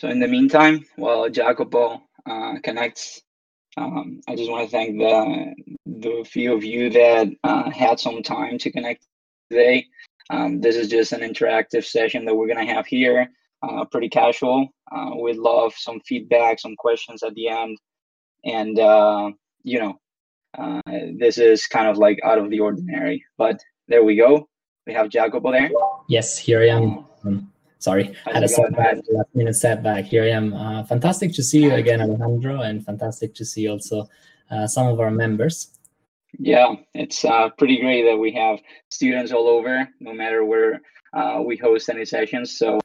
So in the meantime, while Jacopo uh, connects, um, I just want to thank the the few of you that uh, had some time to connect today. Um, this is just an interactive session that we're gonna have here, uh, pretty casual. Uh, we'd love some feedback, some questions at the end, and uh, you know, uh, this is kind of like out of the ordinary. But there we go. We have Jacopo there. Yes, here I am. Um, sorry, How's had a setback, last minute setback. Here I am. Uh, fantastic to see you again, Alejandro, and fantastic to see also uh, some of our members. Yeah, it's uh, pretty great that we have students all over, no matter where uh, we host any sessions. So,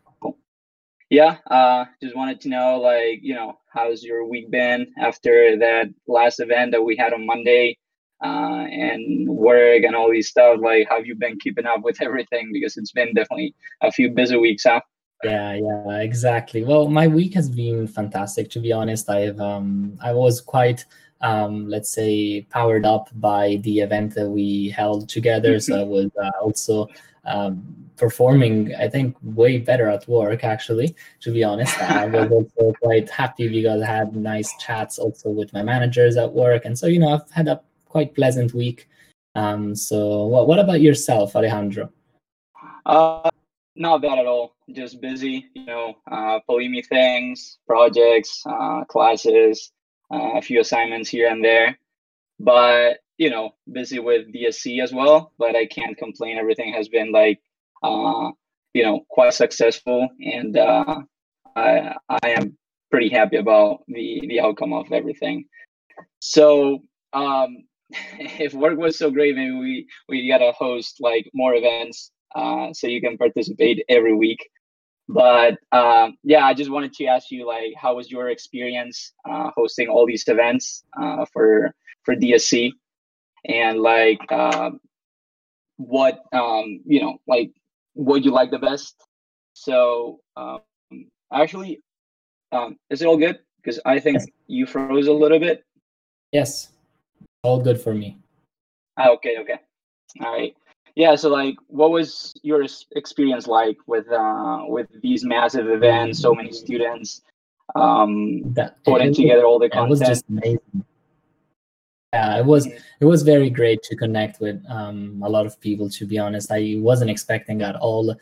yeah, uh, just wanted to know, like, you know, how's your week been after that last event that we had on Monday? Uh, and work and all these stuff. Like, have you been keeping up with everything? Because it's been definitely a few busy weeks, huh? Yeah, yeah, exactly. Well, my week has been fantastic. To be honest, I've um, I was quite um, let's say powered up by the event that we held together. so I was uh, also um, performing, I think, way better at work. Actually, to be honest, I was also quite happy because I had nice chats also with my managers at work, and so you know I've had a quite pleasant week. Um, so, what, what about yourself, Alejandro? Uh, not bad at all. Just busy, you know, uh, things, projects, uh, classes, uh, a few assignments here and there. But, you know, busy with DSC as well. But I can't complain. Everything has been like, uh, you know, quite successful. And uh, I, I am pretty happy about the, the outcome of everything. So, um, if work was so great, maybe we we gotta host like more events uh, so you can participate every week. But um, yeah, I just wanted to ask you like, how was your experience uh, hosting all these events uh, for for DSC, and like um, what um, you know, like what you like the best. So um, actually, um, is it all good? Because I think yes. you froze a little bit. Yes all good for me. Ah, okay, okay, all right. Yeah, so like, what was your experience like with uh, with these massive events, so many students, um, that, putting was, together all the content? It was just amazing. Yeah, it was it was very great to connect with um, a lot of people. To be honest, I wasn't expecting at all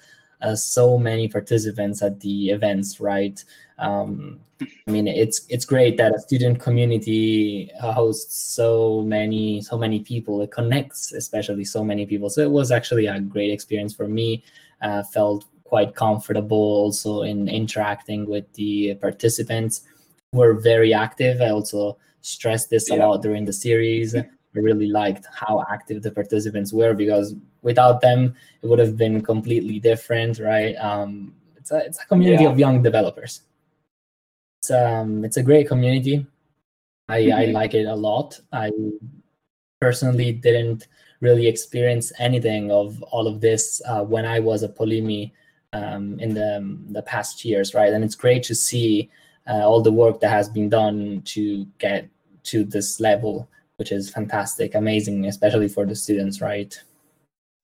so many participants at the events, right? Um, I mean, it's it's great that a student community hosts so many so many people. It connects, especially so many people. So it was actually a great experience for me. Uh, felt quite comfortable also in interacting with the participants. Were very active. I also stressed this yeah. a lot during the series. I really liked how active the participants were because without them, it would have been completely different, right? Um, it's a it's a community yeah. of young developers. It's um it's a great community. I mm-hmm. I like it a lot. I personally didn't really experience anything of all of this uh, when I was a Polimi um, in the um, the past years, right? And it's great to see uh, all the work that has been done to get to this level which is fantastic, amazing, especially for the students, right?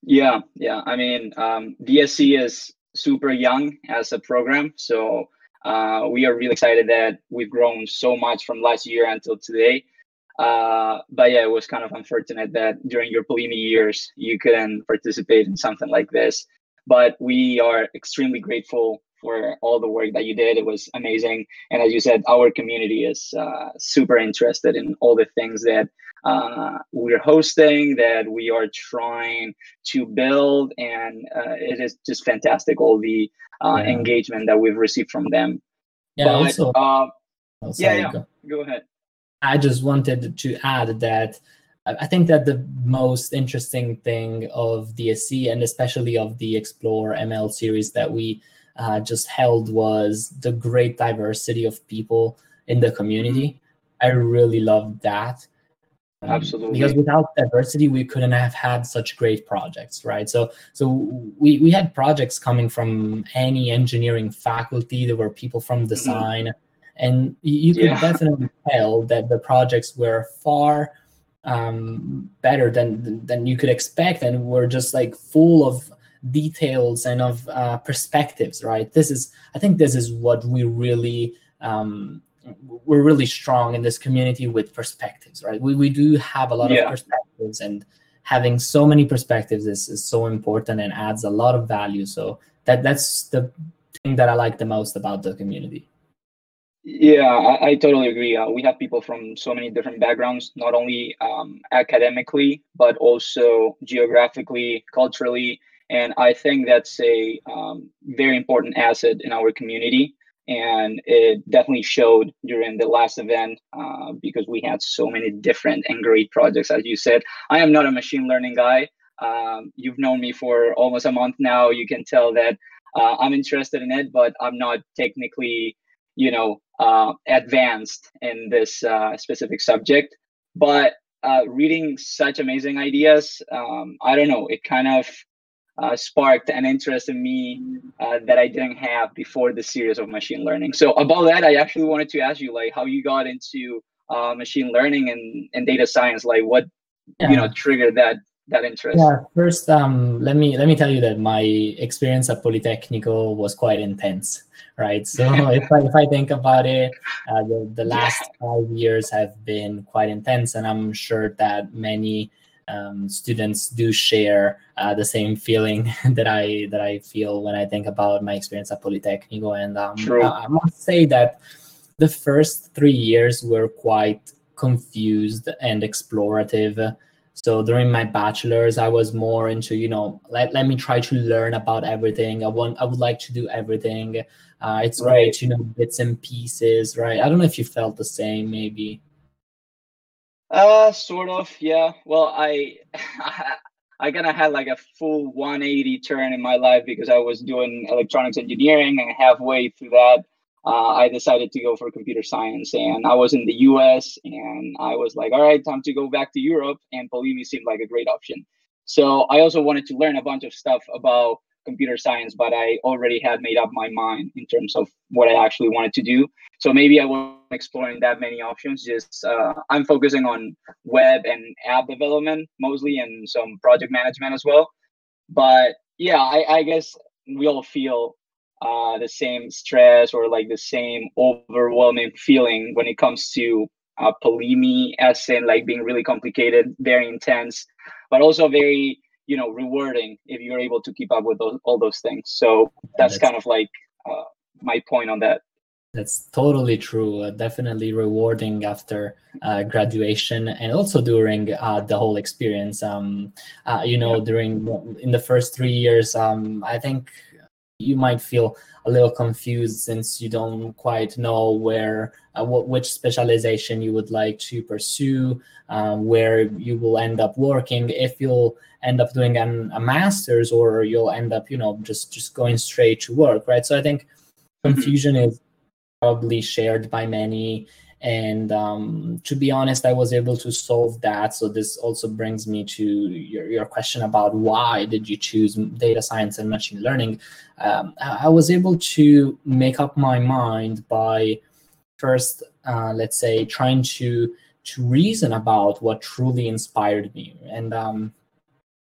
Yeah, yeah. I mean, um, DSC is super young as a program, so uh, we are really excited that we've grown so much from last year until today. Uh, but yeah, it was kind of unfortunate that during your Polimi years you couldn't participate in something like this. But we are extremely grateful for all the work that you did. It was amazing. And as you said, our community is uh, super interested in all the things that uh, we're hosting, that we are trying to build. And uh, it is just fantastic, all the uh, yeah. engagement that we've received from them. Yeah, but, also, uh, oh, yeah, yeah. Go. go ahead. I just wanted to add that I think that the most interesting thing of DSC and especially of the Explore ML series that we uh, just held was the great diversity of people in the community. I really loved that. Um, Absolutely. Because without diversity, we couldn't have had such great projects, right? So, so we we had projects coming from any engineering faculty. There were people from mm-hmm. design, mm-hmm. and you, could yeah. definitely tell that the projects were far um, better than than you could expect, and were just like full of details and of uh, perspectives right this is i think this is what we really um, we're really strong in this community with perspectives right we, we do have a lot yeah. of perspectives and having so many perspectives is, is so important and adds a lot of value so that that's the thing that i like the most about the community yeah, I, I totally agree. Uh, we have people from so many different backgrounds, not only um, academically, but also geographically, culturally. And I think that's a um, very important asset in our community. And it definitely showed during the last event uh, because we had so many different and great projects. As you said, I am not a machine learning guy. Um, you've known me for almost a month now. You can tell that uh, I'm interested in it, but I'm not technically you know uh, advanced in this uh, specific subject but uh, reading such amazing ideas um, i don't know it kind of uh, sparked an interest in me uh, that i didn't have before the series of machine learning so about that i actually wanted to ask you like how you got into uh, machine learning and, and data science like what yeah. you know triggered that that interest yeah first um, let me let me tell you that my experience at politecnico was quite intense right? So if I, if I think about it, uh, the, the last five years have been quite intense, and I'm sure that many um, students do share uh, the same feeling that I that I feel when I think about my experience at Politecnico. And um, I, I must say that the first three years were quite confused and explorative. So during my bachelor's, I was more into, you know, let, let me try to learn about everything. I want I would like to do everything. Uh, it's right. great, you know, bits and pieces, right? I don't know if you felt the same, maybe. Uh, sort of, yeah. Well, I, I kind of had like a full 180 turn in my life because I was doing electronics engineering, and halfway through that, uh, I decided to go for computer science. And I was in the US, and I was like, all right, time to go back to Europe. And Polimi seemed like a great option. So I also wanted to learn a bunch of stuff about computer science, but I already had made up my mind in terms of what I actually wanted to do. So maybe I wasn't exploring that many options. Just uh, I'm focusing on web and app development mostly, and some project management as well. But yeah, I, I guess we all feel uh, the same stress or like the same overwhelming feeling when it comes to uh, Polimi, as in like being really complicated, very intense, but also very you know rewarding if you're able to keep up with those, all those things. So that's, that's kind of like uh, my point on that. That's totally true. Uh, definitely rewarding after uh, graduation and also during uh, the whole experience. Um, uh, you know during in the first three years um, i think you might feel a little confused since you don't quite know where uh, what, which specialization you would like to pursue um, where you will end up working if you'll end up doing an, a master's or you'll end up you know just just going straight to work right so i think mm-hmm. confusion is probably shared by many and um, to be honest i was able to solve that. So this also brings me to your, your question about why did you choose data science and machine learning? Um, i was able to make up my mind by first uh, let's say trying to to reason about what truly inspired me. And um,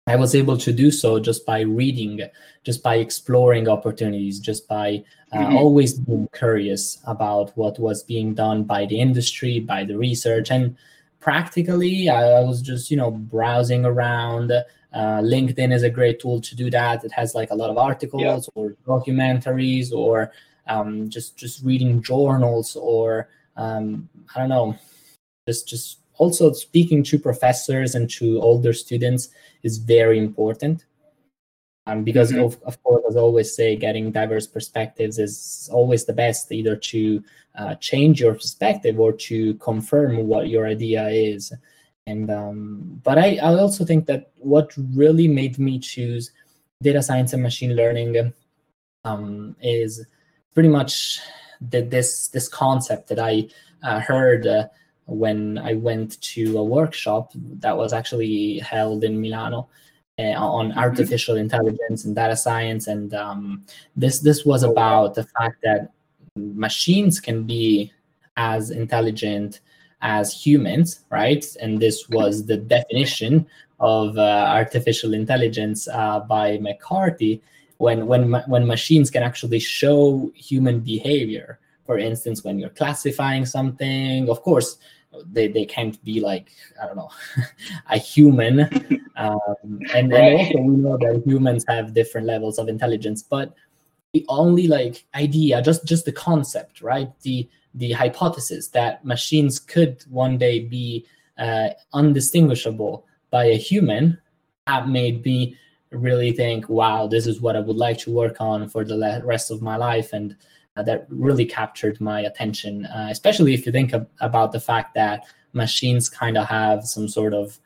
I was able to do so just by reading, just by exploring opportunities, just by uh, mm-hmm. always being curious about what was being done by the industry, by the research, and practically, I, was just you know browsing around. Uh, LinkedIn is a great tool to do that. It has like a lot of articles yeah. or documentaries or um, just just reading journals or um, I don't know, just just also speaking to professors and to older students is very important um, because mm-hmm. of, of course as I always say getting diverse perspectives is always the best either to uh, change your perspective or to confirm what your idea is and um, but I, I also think that what really made me choose data science and machine learning um, is pretty much the, this this concept that I uh, heard uh, when I went to a workshop that was actually held in Milano uh, on mm-hmm. artificial intelligence and data science, and um, this this was about the fact that machines can be as intelligent as humans, right? And this was the definition of uh, artificial intelligence uh, by McCarthy, when when when machines can actually show human behavior. For instance, when you're classifying something, of course, they, they can't be like I don't know a human, um, and, right. and also we know that humans have different levels of intelligence, but the only like idea, just just the concept, right? The the hypothesis that machines could one day be uh, undistinguishable by a human that made me really think, wow, this is what I would like to work on for the rest of my life. And that really captured my attention, uh, especially if you think of, about the fact that machines kind of have some sort of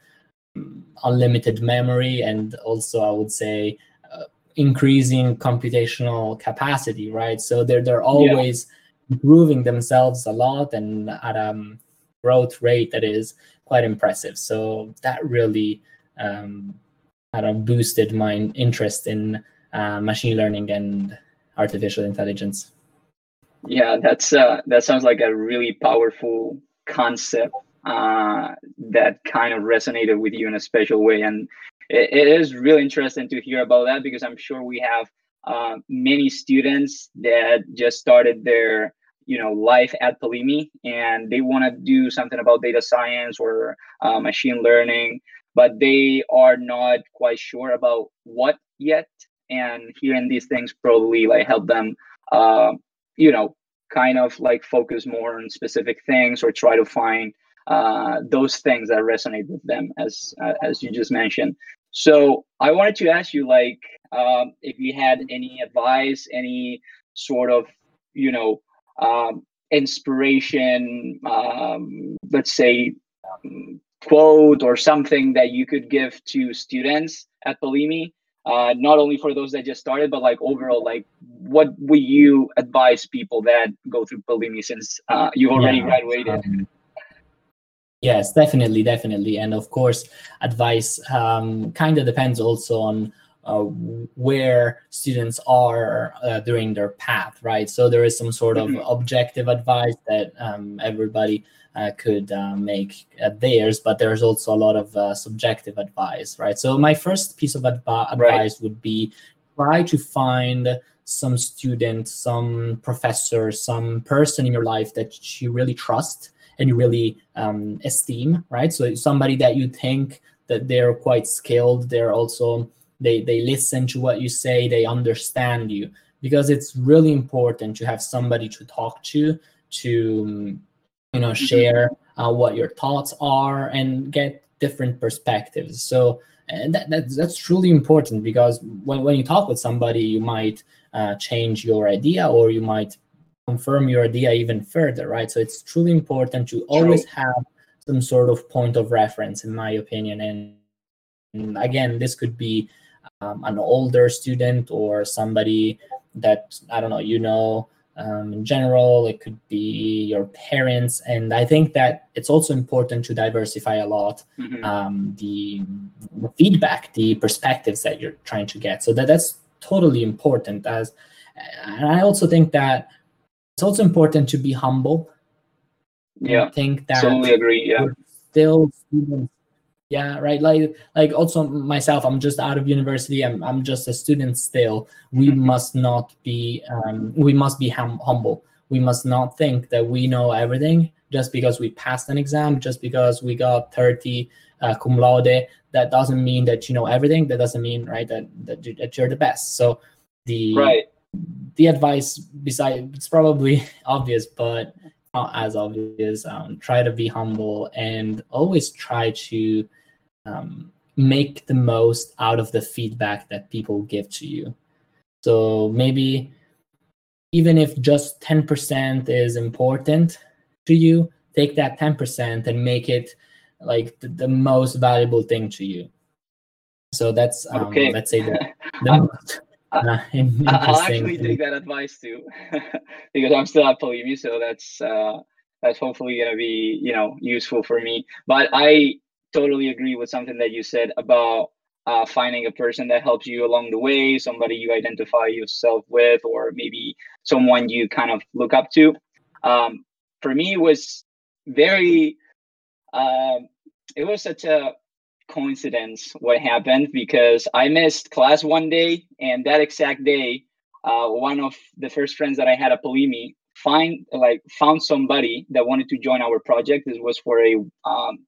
um, unlimited memory and also, I would say, uh, increasing computational capacity, right? So they're, they're always yeah. improving themselves a lot and at a um, growth rate that is quite impressive. So that really um, kind of boosted my interest in uh, machine learning and artificial intelligence. Yeah, that's uh, that sounds like a really powerful concept uh, that kind of resonated with you in a special way, and it, it is really interesting to hear about that because I'm sure we have uh, many students that just started their you know life at Polimi and they want to do something about data science or uh, machine learning, but they are not quite sure about what yet. And hearing these things probably like help them, uh, you know, kind of like focus more on specific things or try to find uh, those things that resonate with them, as uh, as you just mentioned. So I wanted to ask you, like, um, if you had any advice, any sort of, you know, um, inspiration, um, let's say, um, quote or something that you could give to students at Polimi, uh, not only for those that just started, but like overall, like what would you advise people that go through Polimi since uh, you already yeah. graduated? Um, yes, definitely, definitely, and of course, advice um, kind of depends also on uh, where students are uh, during their path, right? So there is some sort of mm-hmm. objective advice that um, everybody uh, could uh, make theirs, but there's also a lot of uh, subjective advice, right? So my first piece of advi- advice right. would be try to find some student, some professor, some person in your life that you really trust and you really um, esteem, right? So somebody that you think that they're quite skilled, they're also they they listen to what you say they understand you. Because it's really important to have somebody to talk to to you know mm-hmm. share uh, what your thoughts are and get different perspectives. So and that, that's, that's truly important because when, when you talk with somebody you might uh, change your idea or you might confirm your idea even further right? So it's truly important to always have some sort of point of reference in my opinion. And, and again this could be um, an older student or somebody that I don't know you know um, in general. It could be your parents, and I think that it's also important to diversify a lot mm-hmm. um, the, the, feedback, the perspectives that you're trying to get. So that that's totally important. As and I also think that it's also important to be humble. Yeah, I think that totally agree. Yeah, still students yeah right like like also myself i'm just out of university i'm, I'm just a student still. We mm-hmm. must not be um, we must be hum- humble. We must not think that we know everything just because we passed an exam just because we got 30 uh, cum laude. That doesn't mean that you know everything. That doesn't mean right that, that, that you're the best. So the right. the advice beside it's probably obvious but not as obvious. Um, try to be humble and always try to um, make the most out of the feedback that people give to you. So maybe even if just 10% is important to you, take that 10% and make it like the, the most valuable thing to you. So that's um, okay. let's say the, the most uh, I'll actually thing. take that advice too, because I'm still at Polimi, so that's uh, that's hopefully gonna be you know useful for me. But I totally agree with something that you said about uh, finding a person that helps you along the way, somebody you identify yourself with, or maybe someone you kind of look up to. Um, for me, it was very, uh, it was such a coincidence what happened because I missed class one day, and that exact day, uh, one of the first friends that I had at Polimi find like found somebody that wanted to join our project. This was for a um,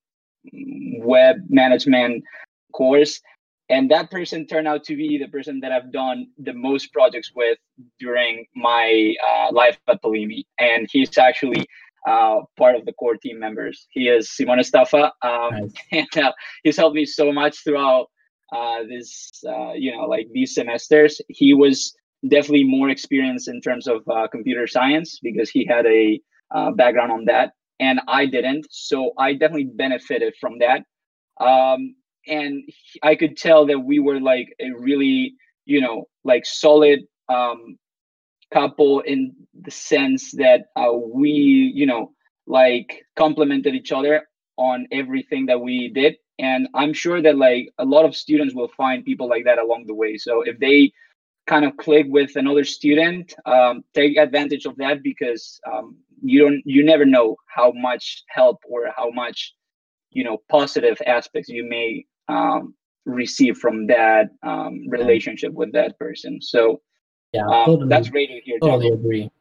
web management course, and that person turned out to be the person that I've done the most projects with during my uh, life at Polimi, and he's actually uh, part of the core team members. He is Simon Estafa, um, nice. and uh, he's helped me so much throughout uh, this, uh, you know, like these semesters. He was definitely more experienced in terms of uh, computer science because he had a uh, background on that, and I didn't. So I definitely benefited from that. Um, and he, I could tell that we were like a really, you know, like solid um, couple in the sense that uh, we, you know, like complemented each other on everything that we did. And I'm sure that like a lot of students will find people like that along the way. So if they kind of click with another student, um, take advantage of that because um, you don't, you never know how much help or how much, you know, positive aspects you may um, receive from that um, relationship with that person. So yeah, um, totally, that's great to hear. Totally agree.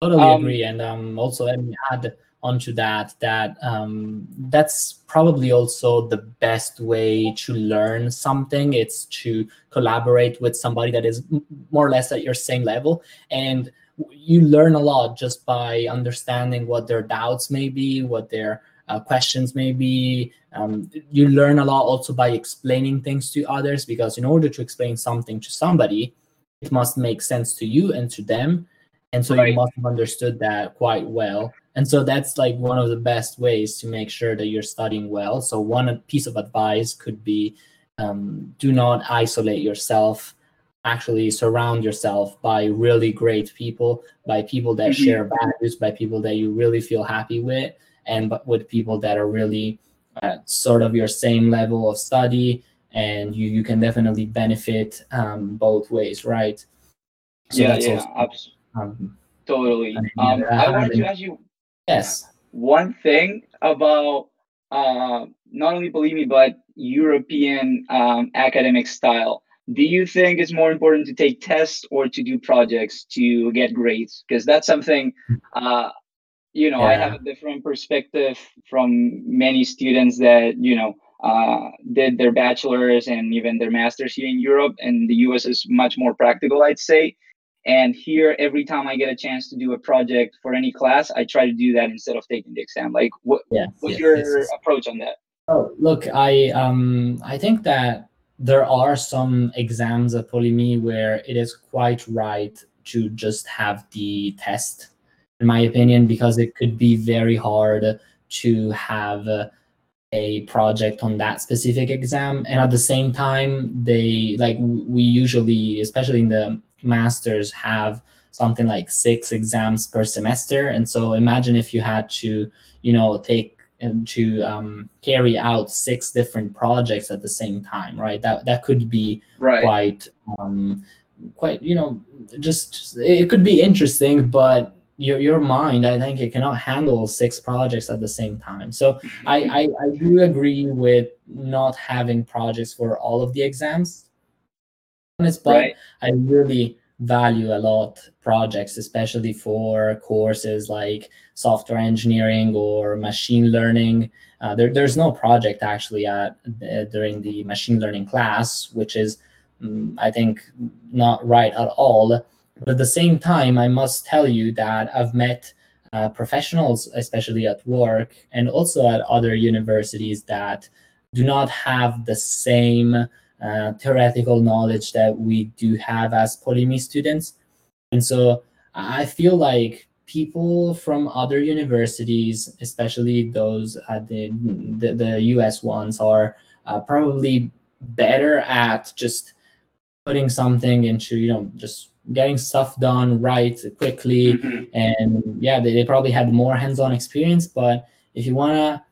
Totally um, agree. And um, also, let me add onto that that um, that's probably also the best way to learn something. It's to collaborate with somebody that is more or less at your same level, and you learn a lot just by understanding what their doubts may be, what their uh, questions may be. Um, you learn a lot also by explaining things to others because in order to explain something to somebody, it must make sense to you and to them and so right. you must have understood that quite well and so that's like one of the best ways to make sure that you're studying well so one piece of advice could be um, do not isolate yourself actually surround yourself by really great people by people that mm-hmm. share values by people that you really feel happy with and with people that are really at sort of your same level of study and you you can definitely benefit um, both ways, right? So yeah, yeah, also, um, totally. I, mean, um, uh, I wanted to ask you. Yes. One thing about uh, not only Polimi but European um, academic style. Do you think it's more important to take tests or to do projects to get grades? Because that's something uh, you know yeah. i have a different perspective from many students that you know uh, did their bachelor's and even their master's here in Europe. And the US is much more practical, I'd say. And here, every time I get a chance to do a project for any class, I try to do that instead of taking the exam. Like, what, yes, what's yes, your yes, approach on that? Oh, look, I um, I think that there are some exams at Polimi where it is quite right to just have the test, in my opinion, because it could be very hard to have. A project on that specific exam and at the same time they like we usually especially in the masters have something like six exams per semester and so imagine if you had to you know take and to um, carry out six different projects at the same time right that that could be right. quite um, quite you know just it could be interesting but your your mind i think it cannot handle six projects at the same time so mm-hmm. I, I i do agree with not having projects for all of the exams but right. i really value a lot projects especially for courses like software engineering or machine learning. Uh, there, there's no project actually at uh, during the machine learning class which is um, i think not right at all. But at the same time, I must tell you that I've met uh, professionals, especially at work and also at other universities, that do not have the same theoretical knowledge that we do have as Polimi students. And so I feel like people from other universities, especially those at the, the, the US ones, are uh, probably better at just putting something into, you know, just getting stuff done right quickly mm-hmm. and yeah they, they probably had more hands-on experience but if you want to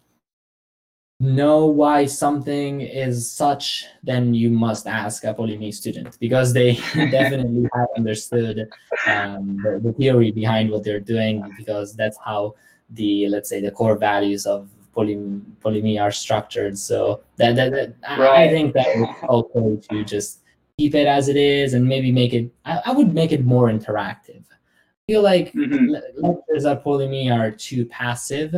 know why something is such then you must ask a Polimi student because they definitely have understood um, the, the, theory behind what they're doing because that's how the let's say the core values of poly, are structured. So that, that, that right. I think that it's okay to just keep it as it is and maybe make it. I, I would make it more interactive. I feel like mm-hmm. lectures at Polimi are too passive,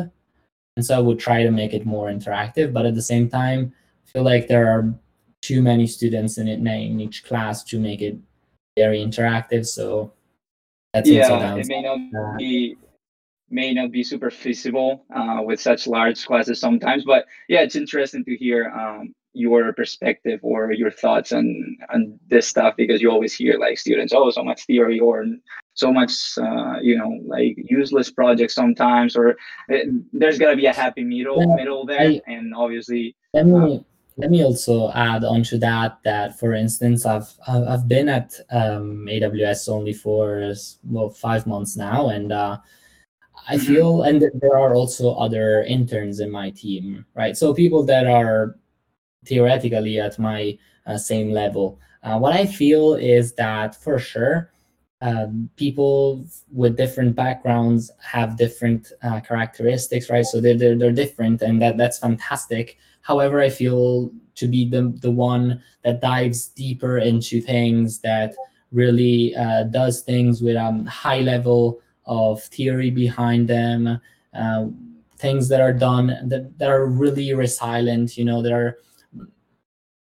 and so I would try to make it more interactive. But at the same time, I feel like there are too many students in it in each class to make it very interactive. So that's yeah, it may not be may not be super feasible uh, with such large classes sometimes. But yeah, it's interesting to hear um, your perspective or your thoughts on on this stuff because you always hear like students, oh, so much theory or so much, uh, you know, like useless projects sometimes, or it, eh, there's gotta be a happy middle yeah, middle there, I, and obviously. Let me uh, let me also add onto that that for instance, I've I've been at um, AWS only for well five months now, and. Uh, I mm-hmm. feel, and there are also other interns in my team, right? So people that are theoretically at my uh, same level. Uh, what I feel is that for sure, um, people with different backgrounds have different uh, characteristics, right? So they're, they're, they're different, and that that's fantastic. However, I feel to be the the one that dives deeper into things that really uh, does things with a um, high level of theory behind them, uh, things that are done that, that are really resilient, you know, that are,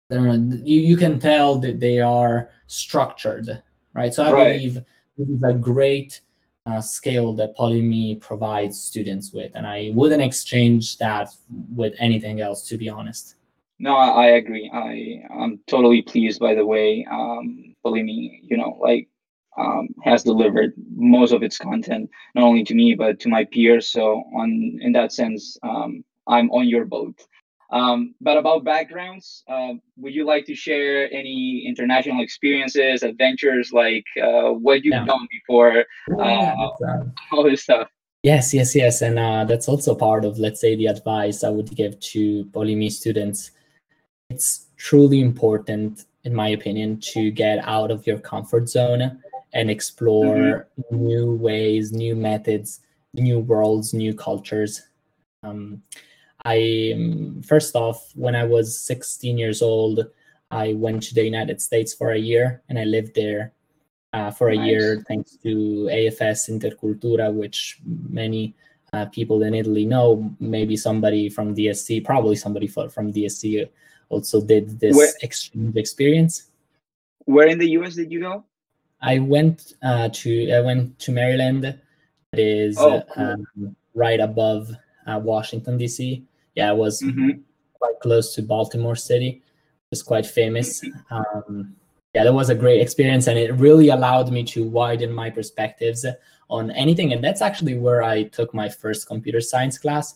you, you can tell that they are structured, right? So I right. believe this is a great uh, scale that Polimi provides students with, and I wouldn't exchange that with anything else, to be honest. No, I, agree. I I'm totally pleased by the way um, Polimi, you know, like um, has delivered most of its content, not only to me but to my peers. So on in that sense, um, I'm on your boat. Um, but about backgrounds, uh, would you like to share any international experiences, adventures, like uh, what you've done before, uh, all this stuff? Yes, yes, yes, and uh, that's also part of, let's say, the advice I would give to Polimi students. It's truly important, in my opinion, to get out of your comfort zone and explore mm-hmm. new ways, new methods, new worlds, new cultures. Um, I um, first off, when I was 16 years old, I went to the United States for a year, and I lived there uh, for a nice. year thanks to AFS Intercultura, which many uh, people in Italy know. Maybe somebody from DSC, probably somebody from DSC, also did this where, exchange experience. Where in the US did you go? I went uh, to I went to Maryland. It is oh, cool. um, right above uh, Washington D.C. Yeah, it was mm-hmm. quite close to Baltimore City. It was quite famous. Um, yeah, that was a great experience, and it really allowed me to widen my perspectives on anything. And that's actually where I took my first computer science class.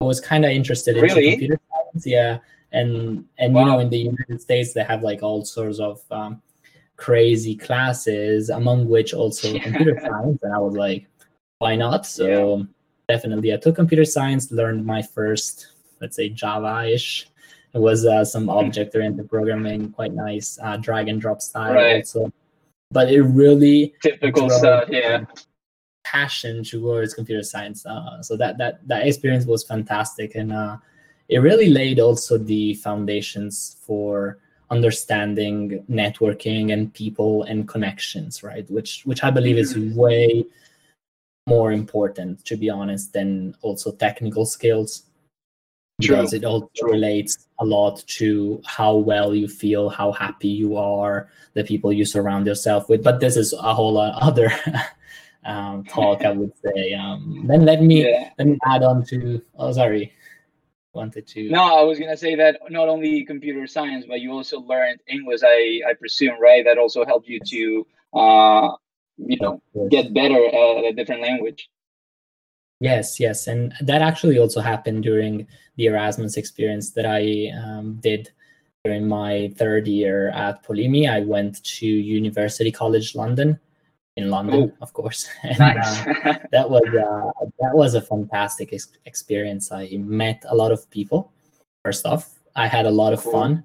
I was kind of interested in really? computer science. Yeah, and and wow. you know, in the United States, they have like all sorts of um, crazy classes, among which also computer science. And I was like, why not? So yeah. definitely, I took computer science, learned my first, let's say, Java-ish. It was uh, some hmm. object-oriented programming, quite nice, uh, drag and drop style right. also. But it really typical stuff, yeah. Passion towards computer science. Uh, so that that that experience was fantastic, and uh, it really laid also the foundations for understanding networking and people and connections right which which i believe is mm-hmm. way more important to be honest than also technical skills because True. it also relates a lot to how well you feel how happy you are the people you surround yourself with. But this is a whole other um, talk i would say. Um, then let me yeah. let me add on to oh sorry. Wanted to no i was going to say that not only computer science but you also learned english i i presume right? That also helped you to uh you know get better at a different language yes yes and that actually also happened during the erasmus experience that i um, did during my third year at polimi i went to university college london in London, Ooh. of course. And, nice. uh, that was uh, that was a fantastic ex- experience. I met a lot of people. First off, I had a lot of cool. fun,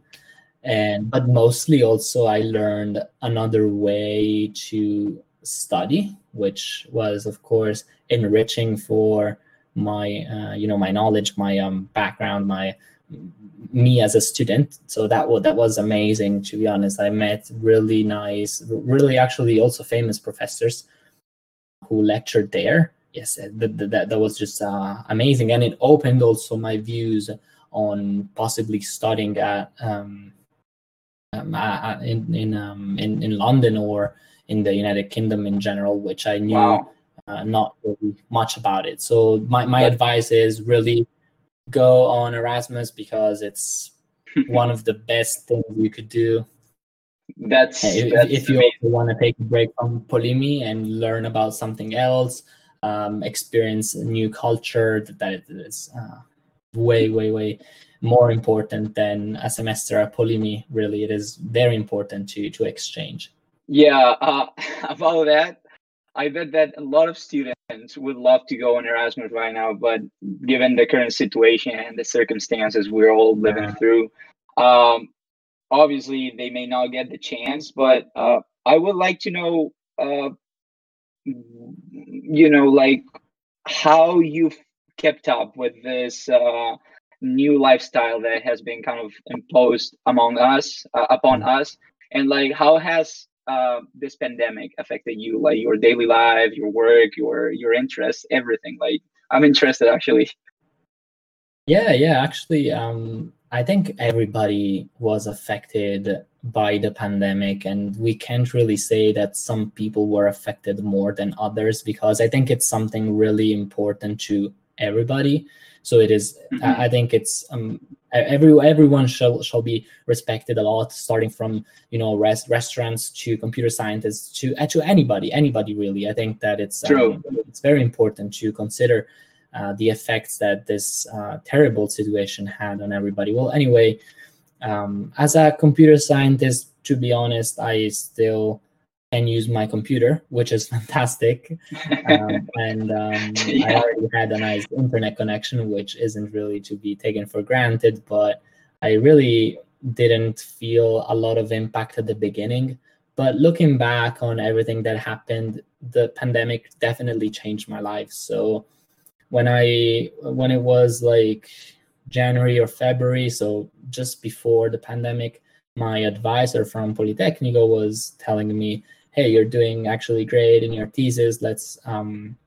and but mostly also I learned another way to study, which was of course enriching for my uh, you know my knowledge my um, background my me as a student. So that was that was amazing to be honest. I met really nice really actually also famous professors who lectured there. Yes that, that, that was just uh, amazing. And it opened also my views on possibly studying at um, um, in in, um, in in London or in the United Kingdom in general, which I knew wow. uh, not really much about it. So my my advice is really go on Erasmus because it's one of the best things you could do. That's, if, that's if you want to take a break from Polimi and learn about something else, um, experience a new culture that, that is uh, way way way more important than a semester at Polimi. Really, it is very important to to exchange. Yeah, uh, about that, I bet that a lot of students would love to go on Erasmus right now, but given the current situation and the circumstances we're all living yeah. through, um, obviously they may not get the chance. But uh, I would like to know, uh, you know, like how you've kept up with this uh, new lifestyle that has been kind of imposed among us uh, upon mm-hmm. us and like how has uh, this pandemic affected you like your daily life your work your your interests everything like i'm interested actually. Yeah yeah actually um i think everybody was affected by the pandemic and we can't really say that some people were affected more than others because i think it's something really important to everybody so it is, mm-hmm. I think it's um, every everyone shall shall be respected a lot, starting from you know rest, restaurants to computer scientists to uh, to anybody, anybody really. I think that it's um, it's very important to consider uh, the effects that this uh, terrible situation had on everybody. Well, anyway, um, as a computer scientist, to be honest, I still and use my computer, which is fantastic. Um, and um, yeah. I already had a nice internet connection, which isn't really to be taken for granted. But I really didn't feel a lot of impact at the beginning. But looking back on everything that happened, the pandemic definitely changed my life. So when I when it was like January or February, so just before the pandemic, my advisor from Politecnico was telling me, hey, you're doing actually great in your thesis. Let's um,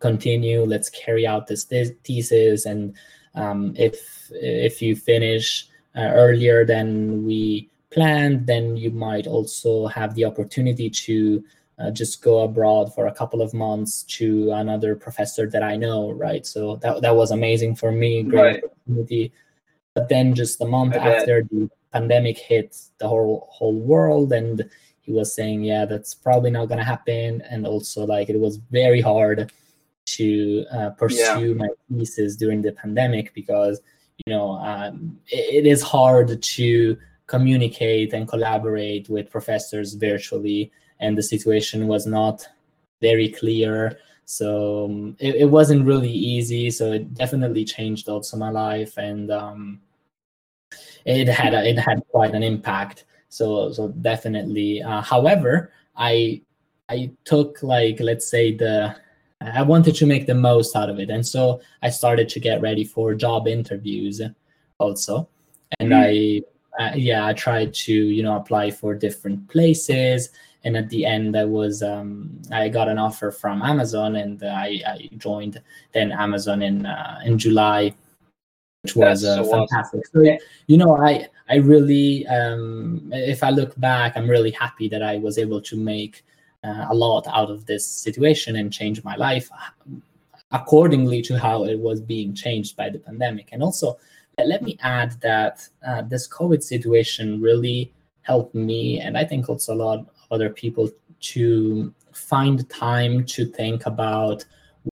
continue. Let's carry out this thesis. And um, if if you finish uh, earlier than we planned, then you might also have the opportunity to uh, just go abroad for a couple of months to another professor that I know, right? So that that was amazing for me, great right. opportunity. But then just a month after the pandemic hit the whole whole world and he was saying, yeah, that's probably not going to happen. And also, like, it was very hard to uh, pursue yeah. my thesis during the pandemic because, you know, um, it, it is hard to communicate and collaborate with professors virtually. And the situation was not very clear. So um, it, it wasn't really easy. So it definitely changed also my life. And, um, it had a, it had quite an impact so so definitely uh, however i i took like let's say the i wanted to make the most out of it. And so i started to get ready for job interviews also. And mm. i uh, yeah i tried to you know apply for different places. And at the end i was um, i got an offer from amazon and I, I joined then amazon in uh, in july which was uh, so fantastic awesome. so you know i I really, um, if I look back, I'm really happy that I was able to make uh, a lot out of this situation and change my life accordingly to how it was being changed by the pandemic. And also, let me add that uh, this COVID situation really helped me, and I think also a lot of other people, to find time to think about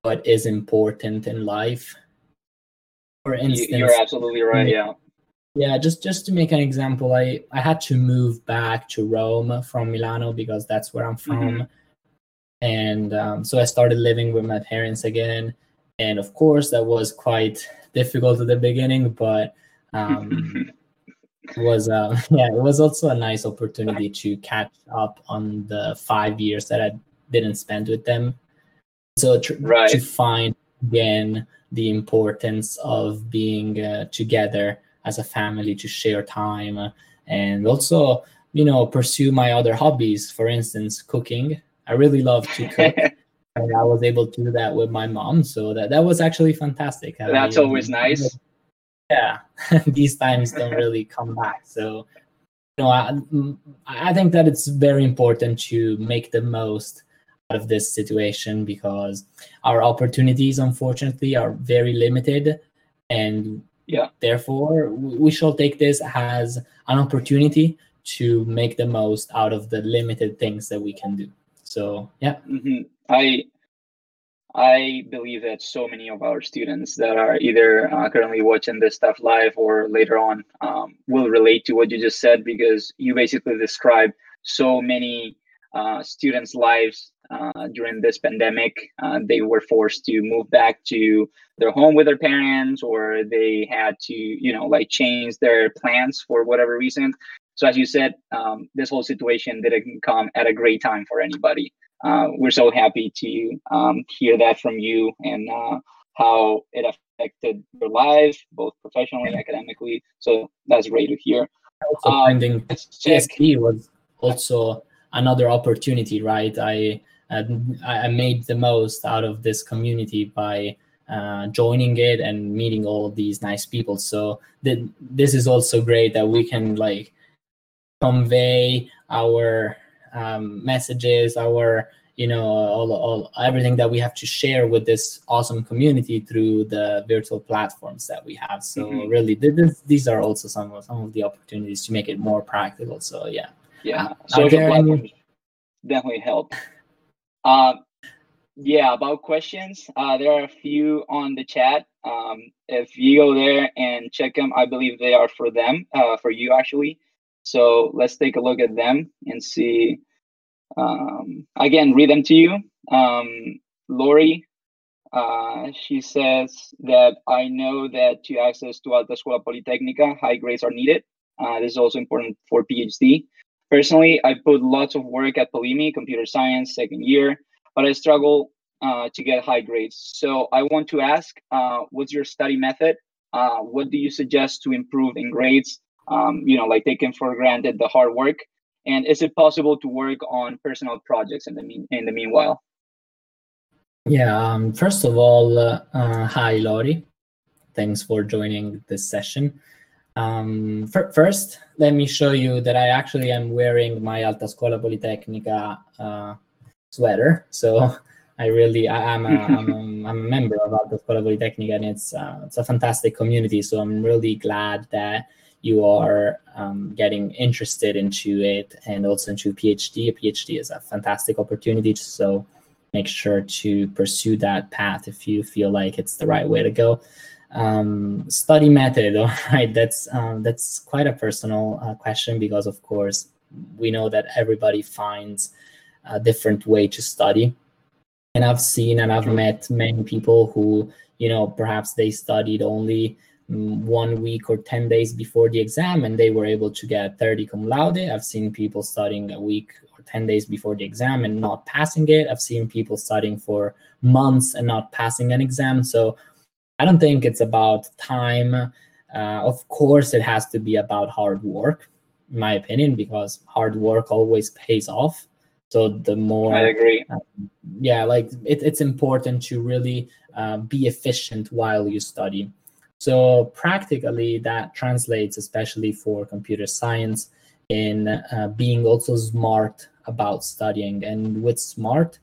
what is important in life. For instance, you're absolutely right. Yeah yeah just just to make an example i i had to move back to rome from milano because that's where i'm from mm-hmm. and um, so i started living with my parents again and of course that was quite difficult at the beginning but um, it was uh, yeah it was also a nice opportunity to catch up on the five years that i didn't spend with them so tr- right. to find again the importance of being uh, together as a family to share time and also you know pursue my other hobbies. For instance cooking. I really love to cook. And i was able to do that with my mom so that that was actually fantastic. That's I, always nice. Yeah these times don't really come back so you know I, I think that it's very important to make the most of this situation because our opportunities unfortunately are very limited. And yeah. therefore we shall take this as an opportunity to make the most out of the limited things that we can do. So yeah. Mm-hmm. i i believe that so many of our students that are either uh, currently watching this stuff live or later on um, will relate to what you just said because you basically described so many uh, students lives uh, during this pandemic. Uh, they were forced to move back to their home with their parents, or they had to, you know, like change their plans for whatever reason. So, as you said, um, this whole situation didn't come at a great time for anybody. Uh, we're so happy to um, hear that from you and uh, how it affected your life, both professionally, and academically. So that's great to hear. Also, um, finding CSP was also another opportunity, right? I and I made the most out of this community by uh, joining it and meeting all of these nice people. So th- this is also great that we can like convey our um, messages, our you know all, all everything that we have to share with this awesome community through the virtual platforms that we have. So mm-hmm. really, th- these are also some of some of the opportunities to make it more practical. So yeah, yeah, uh, social platforms any... definitely help. Uh, yeah, about questions, uh, there are a few on the chat. Um, if you go there and check them, I believe they are for them, uh, for you actually. So let's take a look at them and see. Um, again, read them to you. Um, Lori, uh, she says that I know that to access to Alta Escuela Politécnica, high grades are needed. Uh, this is also important for PhD. Personally, I put lots of work at Polimi, computer science, second year, but I struggle uh, to get high grades. So I want to ask, uh, what's your study method? Uh, what do you suggest to improve in grades? Um, you know, like taking for granted the hard work, and is it possible to work on personal projects in the mean in the meanwhile? Yeah. Um, first of all, uh, hi Lori. Thanks for joining this session. Um, first, let me show you that I actually am wearing my Alta Scuola Politecnica uh, sweater. So I really, I, am a, I'm, a, I'm a member of Alta Scuola Politecnica and it's, uh, it's a fantastic community. So I'm really glad that you are um, getting interested into it and also into PhD. A PhD is a fantastic opportunity. So make sure to pursue that path if you feel like it's the right way to go um, study method all right that's um, that's quite a personal uh, question because of course we know that everybody finds a different way to study. And i've seen and i've met many people who you know perhaps they studied only mm, one week or 10 days before the exam and they were able to get 30 cum laude. I've seen people studying a week or 10 days before the exam and not passing it. I've seen people studying for months and not passing an exam. So I don't think it's about time. Uh, of course, it has to be about hard work, in my opinion, because hard work always pays off. So the more I agree, uh, yeah, like it, it's important to really uh, be efficient while you study. So practically, that translates, especially for computer science, in uh, being also smart about studying. And with smart,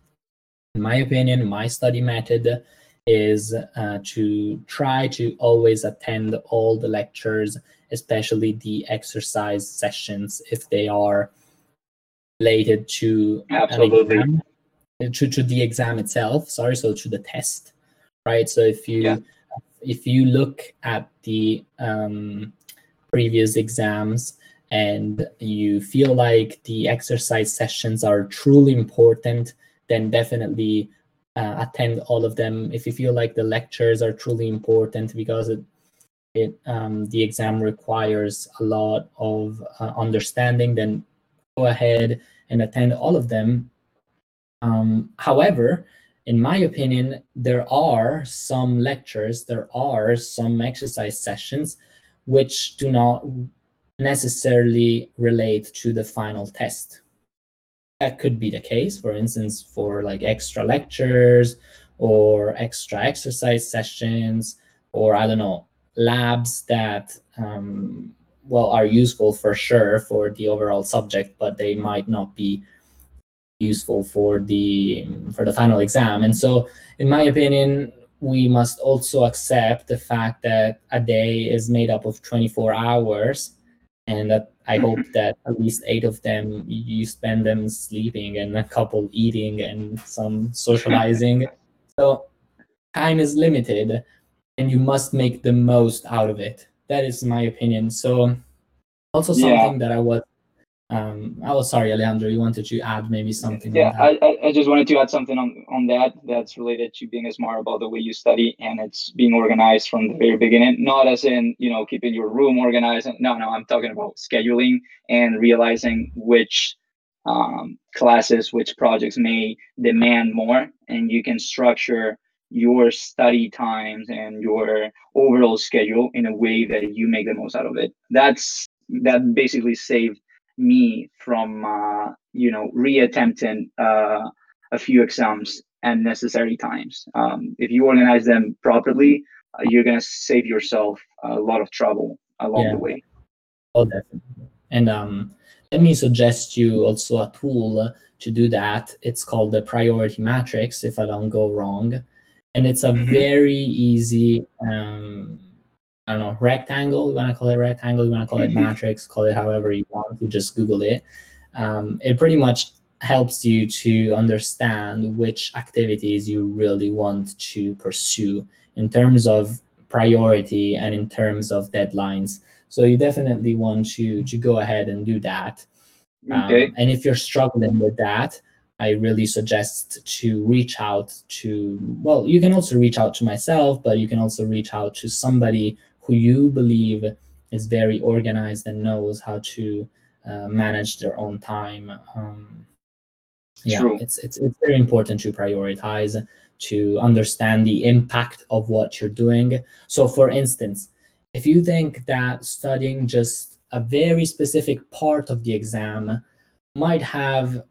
in my opinion, my study method is uh, to try to always attend all the lectures, especially the exercise sessions if they are related to absolutely exam, to, to the exam itself. Sorry, so to the test, right? So if you yeah. if you look at the um, previous exams and you feel like the exercise sessions are truly important, then definitely uh, attend all of them if you feel like the lectures are truly important because it it um, the exam requires a lot of uh, understanding then go ahead and attend all of them um, however in my opinion, there are some lectures, there are some exercise sessions which do not necessarily relate to the final test. That could be the case, for instance, for like extra lectures or extra exercise sessions, or I don't know, labs that um, well are useful for sure for the overall subject, but they might not be useful for the for the final exam. And so, in my opinion, we must also accept the fact that a day is made up of 24 hours and that I hope that at least eight of them you spend them sleeping and a couple eating and some socializing. so time is limited and you must make the most out of it. That is my opinion. So also something yeah. that I was um oh sorry alejandro you wanted to add maybe something yeah I, I just wanted to add something on on that that's related to being smart about the way you study and it's being organized from the very beginning not as in you know keeping your room organized no no i'm talking about scheduling and realizing which um, classes which projects may demand more and you can structure your study times and your overall schedule in a way that you make the most out of it. That's that basically saved me from uh, you know reattempting uh, a few exams and necessary times. Um, if you organize them properly, uh, you're gonna save yourself a lot of trouble along yeah. the way. Oh, definitely. And um, let me suggest you also a tool to do that. It's called the priority matrix. If I don't go wrong, and it's a mm-hmm. very easy um, I don't know, rectangle. You want to call it rectangle, you want to call it matrix, call it however you want. You just Google it. Um, it pretty much helps you to understand which activities you really want to pursue in terms of priority and in terms of deadlines. So you definitely want to to go ahead and do that. Um, okay. and if you're struggling with that, I really suggest to reach out to well, you can also reach out to myself, but you can also reach out to somebody who you believe is very organized and knows how to uh, manage their own time. Um, yeah, True. it's, it's it's very important to prioritize to understand the impact of what you're doing. So, for instance, if you think that studying just a very specific part of the exam might have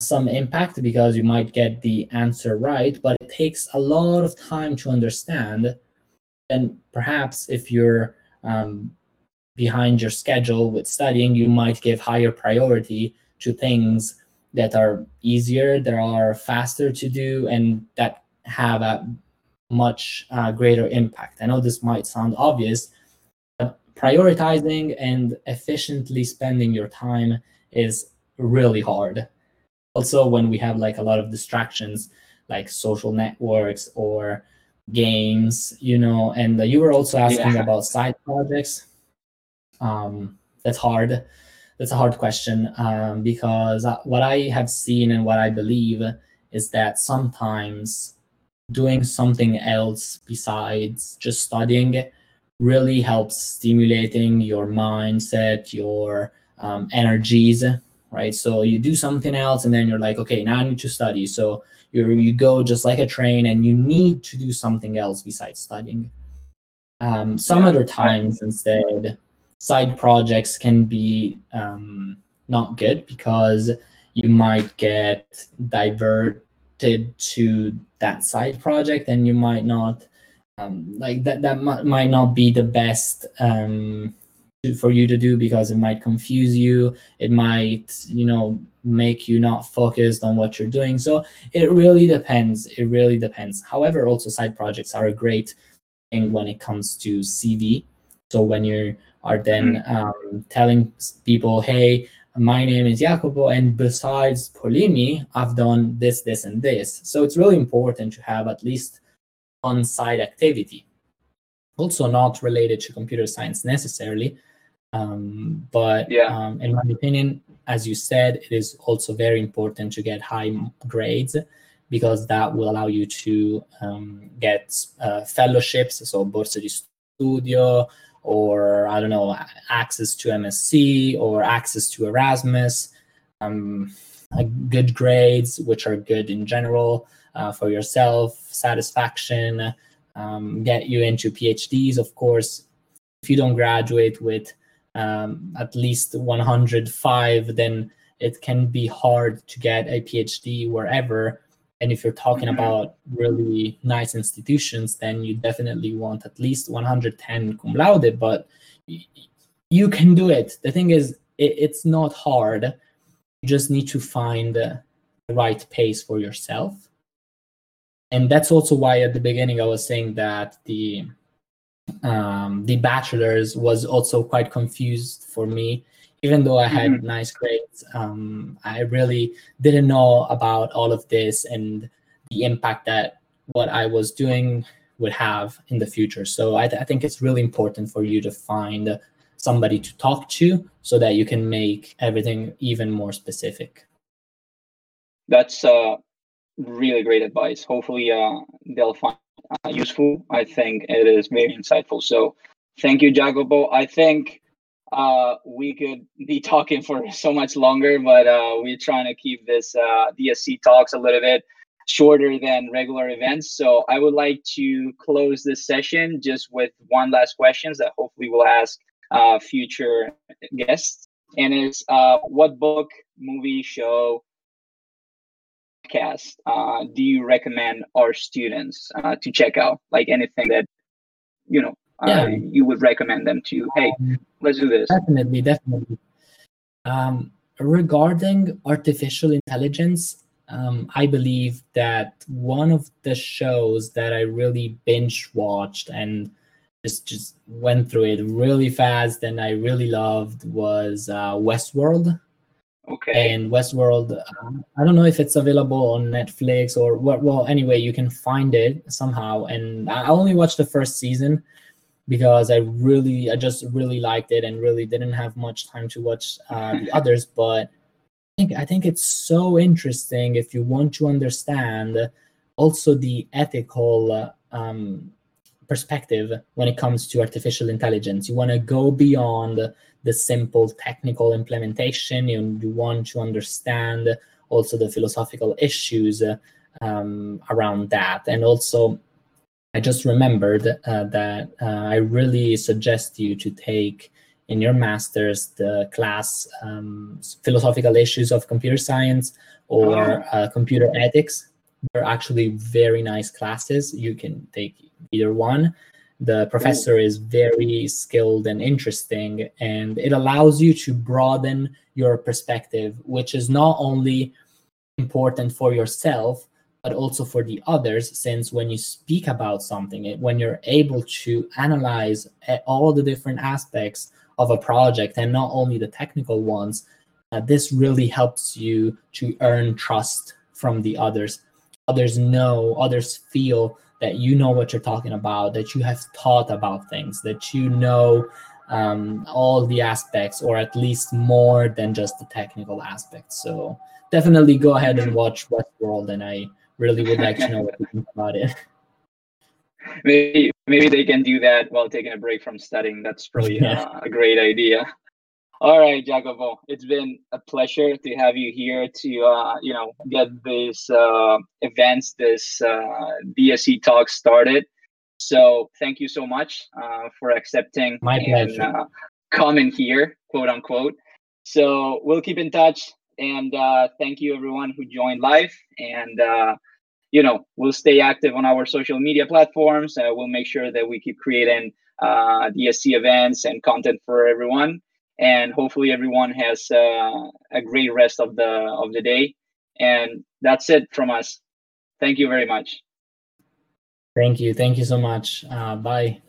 some impact because you might get the answer right, but it takes a lot of time to understand, then perhaps if you're um, behind your schedule with studying, you might give higher priority to things that are easier, that are faster to do, and that have a much uh, greater impact. I know this might sound obvious, but prioritizing and efficiently spending your time is really hard. Also, when we have like a lot of distractions, like social networks or games, you know, and uh, you were also asking yeah. about side projects. Um, that's hard. That's a hard question um, because uh, what I have seen and what I believe is that sometimes doing something else besides just studying really helps stimulating your mindset, your um, energies, right? So you do something else and then you're like, okay, now I need to study. So you you go just like a train and you need to do something else besides studying. Um, some other times instead side projects can be um, not good because you might get diverted to that side project and you might not um, like that that might not be the best um, for you to do because it might confuse you. It might you know make you not focused on what you're doing. So it really depends. It really depends. However also side projects are a great thing when it comes to cv so when you are then mm-hmm. um, telling people hey my name is jacopo and besides polimi i've done this this and this. So it's really important to have at least one side activity. Also not related to computer science necessarily um, but yeah. um, in my opinion, as you said, it is also very important to get high grades because that will allow you to um, get uh, fellowships, so borsa di studio, or I don't know, access to MSc or access to Erasmus, um, good grades, which are good in general, uh, for yourself satisfaction um, get you into phds of course if you don't graduate with um, at least 105 then it can be hard to get a phd wherever. And if you're talking mm-hmm. about really nice institutions then you definitely want at least 110 cum laude but you can do it. The thing is it, it's not hard. You just need to find the right pace for yourself. And that's also why at the beginning i was saying that the um, the bachelor's was also quite confused for me. Even though i had mm-hmm. nice grades um, i really didn't know about all of this and the impact that what i was doing would have in the future. So I, th- I think it's really important for you to find somebody to talk to so that you can make everything even more specific. That's uh, really great advice. Hopefully uh, they'll find uh, useful. I think it is very insightful. So thank you jacopo. I think uh, we could be talking for so much longer but uh, we're trying to keep this uh, dsc talks a little bit shorter than regular events. So i would like to close this session just with one last questions that hopefully we'll ask uh, future guests. And it's uh, what book, movie, show, cast uh, do you recommend our students uh, to check out? Like anything that you know uh, yeah. you would recommend them to. Hey, um, let's do this. Definitely, definitely. Um, regarding artificial intelligence, um, I believe that one of the shows that I really binge watched and just just went through it really fast and I really loved was uh, Westworld. Okay. And Westworld, uh, I don't know if it's available on Netflix or what. Well, anyway, you can find it somehow. And I only watched the first season because I really, I just really liked it and really didn't have much time to watch uh, the others. But I think I think it's so interesting if you want to understand also the ethical um, perspective when it comes to artificial intelligence. You want to go beyond the simple technical implementation. You, you want to understand also the philosophical issues um, around that. And also, I just remembered uh, that uh, I really suggest you to take in your master's the class um, philosophical issues of computer science or oh. uh, computer ethics. They're actually very nice classes. You can take either one. The professor is very skilled and interesting, and it allows you to broaden your perspective, which is not only important for yourself, but also for the others. Since when you speak about something, when you're able to analyze eh, all the different aspects of a project and not only the technical ones, uh, this really helps you to earn trust from the others. Others know, others feel that you know what you're talking about, that you have thought about things, that you know um, all the aspects, or at least more than just the technical aspects. So definitely go ahead and watch Westworld, and I really would like to know what you think about it. Maybe maybe they can do that while taking a break from studying. That's really yeah. uh, a great idea. All right, Jacobo, it's been a pleasure to have you here to uh, you know get this uh, events, this uh, DSC talk started. So thank you so much uh, for accepting my and, uh, coming here, quote unquote. So we'll keep in touch, and uh, thank you everyone who joined live, and uh, you know we'll stay active on our social media platforms. Uh, we'll make sure that we keep creating uh, DSC events and content for everyone and hopefully everyone has uh, a great rest of the of the day. And that's it from us. Thank you very much. Thank you. Thank you so much. Uh, bye